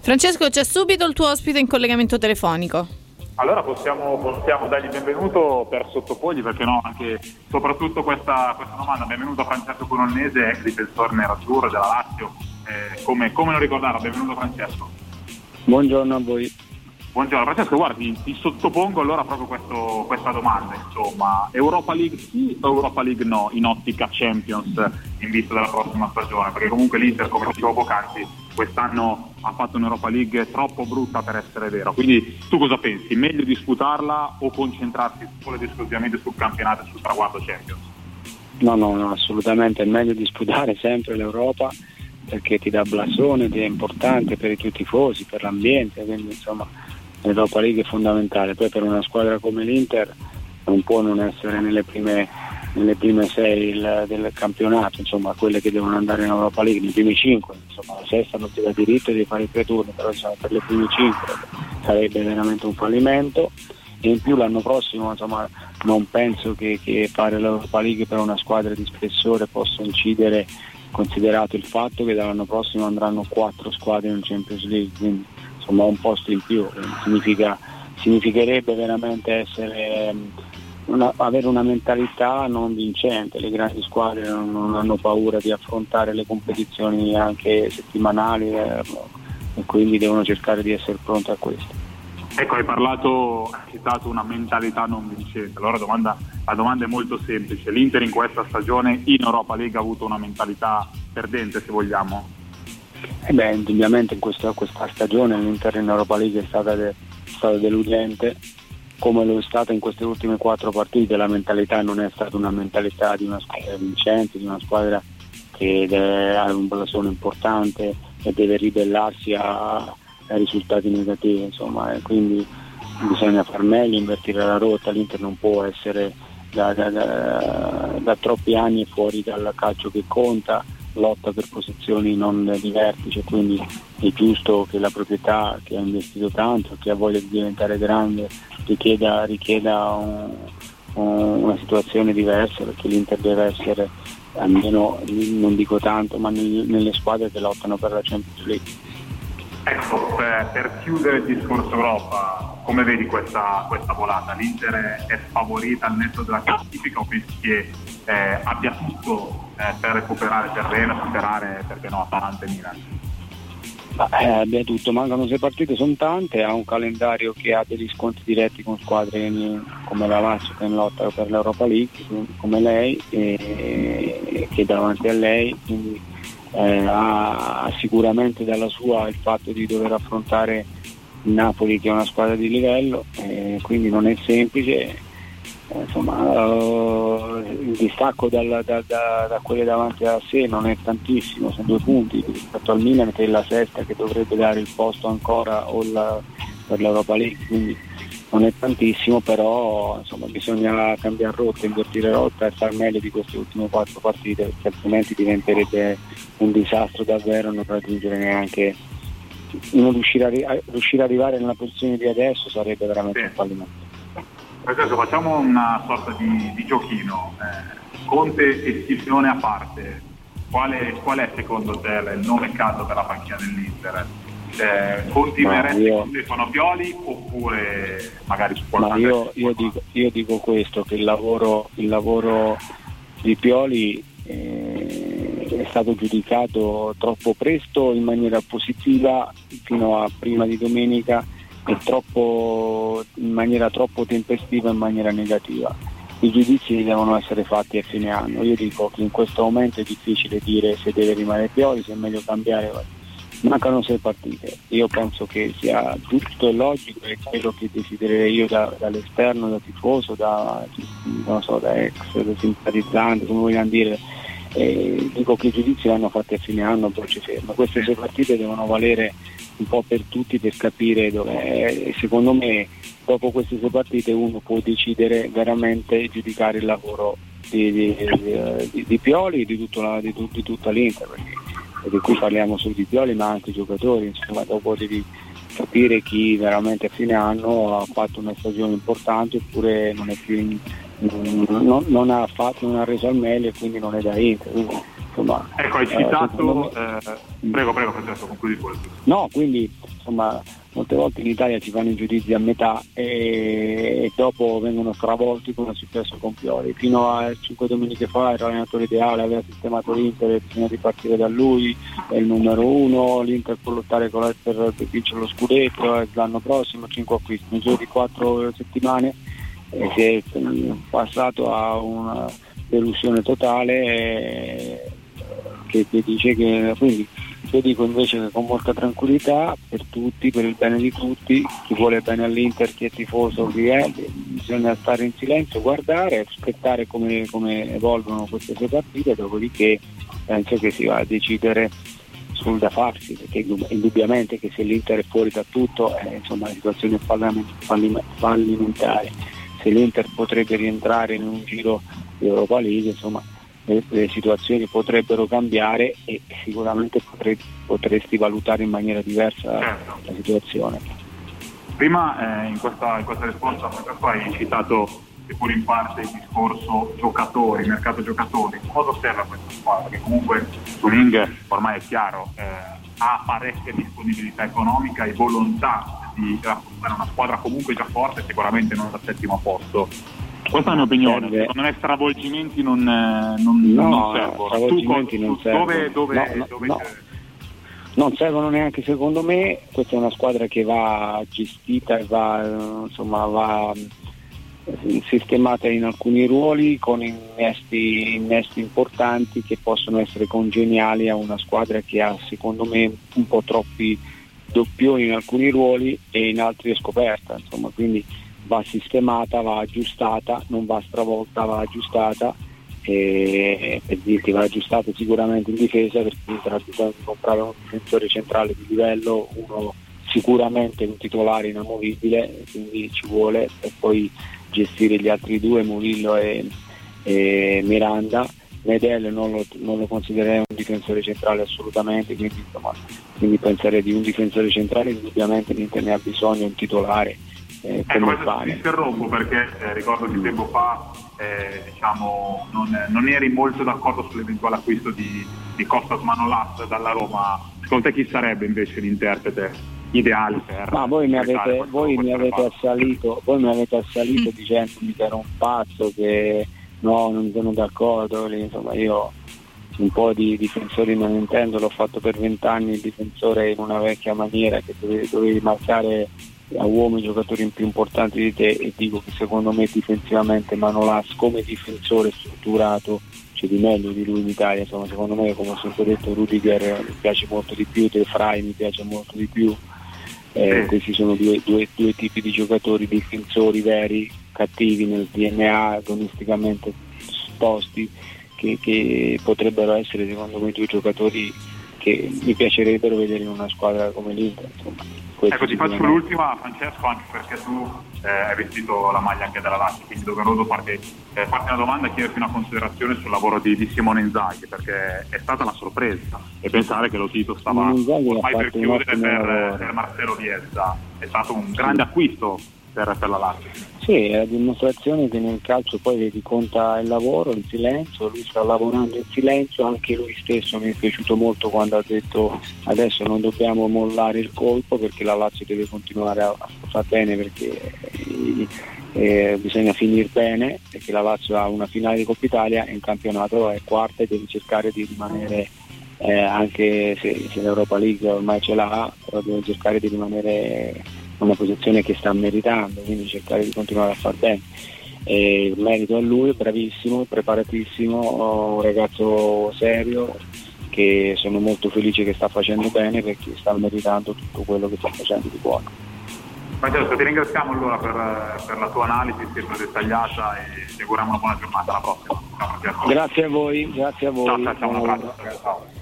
Francesco, c'è subito il tuo ospite in collegamento telefonico. Allora possiamo, possiamo dargli il benvenuto per sottopogli, perché no, anche soprattutto questa, questa domanda. Benvenuto a Francesco Colonnese, ex difensore nerazzurro della Lazio. Eh, come, come non ricordarlo? Benvenuto Francesco. Buongiorno a voi. Buongiorno Francesco, guardi, ti sottopongo allora proprio questo, questa domanda, insomma, Europa League sì o Europa League no in ottica Champions in vista della prossima stagione? Perché comunque l'Inter, come dicevo poc'anzi, quest'anno ha fatto un'Europa League troppo brutta per essere vera, quindi tu cosa pensi? Meglio disputarla o concentrarsi solo ed esclusivamente sul campionato e sul traguardo Champions? No, no, no, assolutamente, è meglio disputare sempre l'Europa perché ti dà blasone, ti è importante per i tuoi tifosi, per l'ambiente, quindi insomma l'Europa League è fondamentale, poi per una squadra come l'Inter non può non essere nelle prime, nelle prime sei il, del campionato, insomma quelle che devono andare in Europa League, nei primi cinque, insomma la sesta non ti dà diritto di fare i tre turni, però insomma, per le prime cinque sarebbe veramente un fallimento. E in più l'anno prossimo insomma, non penso che, che fare l'Europa League per una squadra di spessore possa incidere considerato il fatto che dall'anno prossimo andranno quattro squadre in Champions League, quindi insomma un posto in più, significa, significherebbe veramente essere, una, avere una mentalità non vincente, le grandi squadre non, non, hanno paura di affrontare le competizioni anche settimanali eh, e quindi devono cercare di essere pronti a questo. Ecco, hai parlato, hai citato una mentalità non vincente. Allora domanda, la domanda è molto semplice. L'Inter in questa stagione in Europa League ha avuto una mentalità perdente, se vogliamo? Eh beh, indubbiamente in questa, questa stagione l'Inter in Europa League è stata, de, stata deludente, come lo è stata in queste ultime quattro partite, la mentalità non è stata una mentalità di una squadra vincente, di una squadra che avere un blasone importante e deve ribellarsi a, a risultati negativi, insomma, quindi bisogna far meglio, invertire la rotta, l'Inter non può essere da, da, da, da troppi anni fuori dal calcio che conta lotta per posizioni non di vertice, quindi è giusto che la proprietà che ha investito tanto, che ha voglia di diventare grande, richieda, richieda un, un, una situazione diversa perché l'Inter deve essere almeno, non dico tanto, ma nelle squadre che lottano per la Champions League. Ecco, per, chiudere il discorso Europa, come vedi questa, questa volata? L'Inter è favorita al netto della classifica o pensi che eh, abbia tutto eh, per recuperare terreno, superare perché no Atalanta e Milan? Eh, abbia tutto, mancano sei partite, sono tante, ha un calendario che ha degli scontri diretti con squadre come la Lazio che è in lotta per l'Europa League, come lei, e, che è davanti a lei, quindi eh, ha sicuramente dalla sua il fatto di dover affrontare Napoli che è una squadra di livello, eh, quindi non è semplice eh, insomma, uh, il distacco dal, da, da, da quelle davanti a sé non è tantissimo, sono due punti rispetto al Milan che è la sesta che dovrebbe dare il posto ancora la, per l'Europa League, quindi non è tantissimo, però insomma, bisogna cambiare rotta, invertire rotta e far meglio di queste ultime quattro partite, altrimenti diventerebbe un disastro davvero non raggiungere neanche non riuscire a, riuscire ad arrivare nella posizione di adesso sarebbe veramente sì. un fallimento. Adesso facciamo una sorta di, di giochino. Eh, Conte e Scipione a parte, quale, qual è secondo te il nome caso per la panchina dell'Inter? Eh, continueresti io... con Stefano Pioli oppure magari su qualcosa? Io, io, dico, io, dico, questo, che il lavoro, il lavoro di Pioli eh, è stato giudicato troppo presto in maniera positiva fino a prima di domenica troppo, in maniera troppo tempestiva in maniera negativa. I giudizi devono essere fatti a fine anno. Io dico che in questo momento è difficile dire se deve rimanere Pioli, se è meglio cambiare. Mancano sei partite. Io penso che sia giusto e logico e quello che desidererei io da, dall'esterno, da tifoso, da, so, da ex, da simpatizzante, come vogliamo dire. Eh, dico che i giudizi vanno fatti a fine anno, ci fermo. Queste sei partite devono valere un po' per tutti per capire dove secondo me dopo queste due partite uno può decidere veramente giudicare il lavoro di, di, di, di Pioli e di, la, di, tutta l'Inter perché di cui parliamo solo di Pioli ma anche i giocatori insomma dopo devi capire chi veramente a fine anno ha fatto una stagione importante oppure non è più in, non, non, ha fatto, non ha reso al meglio e quindi non è da Inter. insomma, ecco, hai citato... Eh, me... prego, prego, Francesco, concludi pure. No, quindi insomma molte volte in Italia si fanno i giudizi a metà e, e dopo vengono stravolti come è successo con Pioli. Fino a 5 domeniche fa era l'allenatore ideale, aveva sistemato l'Inter, bisogna ripartire da lui, è il numero uno, l'Inter può lottare con per, per vincere lo scudetto l'anno prossimo, 5 acquisti, nel giro di 4 settimane e si è passato a una delusione totale eh, che, che dice che quindi io dico invece che con molta tranquillità per tutti, per il bene di tutti, chi vuole bene all'Inter, chi è tifoso, chi è, bisogna stare in silenzio, guardare, aspettare come, come evolvono queste due partite, dopodiché penso che si va a decidere sul da farsi, perché indubbiamente che se l'Inter è fuori da tutto è insomma, una situazione fallimentare, se l'Inter potrebbe rientrare in un giro di Europa League, insomma le, le situazioni potrebbero cambiare e sicuramente potrei, potresti valutare in maniera diversa certo. la situazione. Prima eh, in, questa, in, questa, risposta hai citato seppur in parte il discorso giocatori, mercato giocatori, cosa osserva questa squadra? Che comunque Turing ormai è chiaro, eh, ha parecchia disponibilità economica e volontà di rafforzare una squadra comunque già forte, sicuramente non al settimo posto questa è la mia opinione, serve. secondo me stravolgimenti non, eh, non, no, non servono. Stravolgimenti tu, non servono. Dove, dove, no, dove no. Non servono neanche secondo me, questa è una squadra che va gestita e va, insomma, va eh, sistemata in alcuni ruoli con innesti, innesti importanti che possono essere congeniali a una squadra che ha secondo me un po' troppi doppioni in alcuni ruoli e in altri è scoperta, insomma, quindi va sistemata, va aggiustata, non va stravolta, va aggiustata e per dirti va aggiustata sicuramente in difesa perché ha bisogno di comprare un difensore centrale di livello, uno sicuramente un titolare inamovibile, quindi ci vuole e poi gestire gli altri due, Murillo e, e Miranda. Medel non lo, non lo, considererei un difensore centrale assolutamente, quindi, insomma, quindi penserei di un difensore centrale, indubbiamente l'Inter ne ha bisogno, un titolare eh, ecco, ti interrompo perché eh, ricordo che tempo fa eh, diciamo, non, non, eri molto d'accordo sull'eventuale acquisto di, di Costas Manolas dalla Roma. Secondo te chi sarebbe invece l'interprete ideale per... Ma voi mi avete, voi mi avete assalito, voi mi avete assalito dicendomi che ero un pazzo, che no, non sono d'accordo, insomma io un po' di difensori non intendo, l'ho fatto per vent'anni il difensore in una vecchia maniera che dovevi, dovevi marcare a uomini giocatori più importanti di te e dico che secondo me difensivamente Manolas come difensore strutturato c'è di meglio di lui in Italia, insomma secondo me come ho sempre detto Rudiger mi piace molto di più, De Frey mi piace molto di più, eh, questi sono due, due, due, tipi di giocatori difensori veri, cattivi nel DNA, agonisticamente sposti che, che potrebbero essere secondo me due giocatori che mi piacerebbero vedere in una squadra come l'Inter. Insomma. Ecco, ti faccio l'ultima, Francesco, anche perché tu eh, hai vestito la maglia anche della Lazio, quindi doveroso farti, eh, farti una domanda e chiederti una considerazione sul lavoro di, di, Simone Inzaghi, perché è stata una sorpresa e pensare che lo Tito stava ormai per chiudere per, per Marcelo Bielsa. È stato un grande acquisto per, per la Lazio. Sì, è la dimostrazione che nel calcio poi vedi conta il lavoro, il silenzio, lui sta lavorando in silenzio, anche lui stesso mi è piaciuto molto quando ha detto adesso non dobbiamo mollare il colpo perché la Lazio deve continuare a, fare bene perché eh, eh, bisogna finire bene perché la Lazio ha una finale di Coppa Italia e in campionato è quarta e deve cercare di rimanere eh, anche se, se l'Europa League ormai ce l'ha, però deve cercare di rimanere una posizione che sta meritando, quindi cercare di continuare a far bene. E merito a lui, bravissimo, preparatissimo, un ragazzo serio che sono molto felice che sta facendo bene perché sta meritando tutto quello che sta facendo di buono. Francesco, ti ringraziamo allora per, per, la tua analisi sempre dettagliata e ti auguriamo una buona giornata. Alla prossima. Grazie a voi, grazie a voi. Ciao, ciao, ciao un abbraccio. Ciao.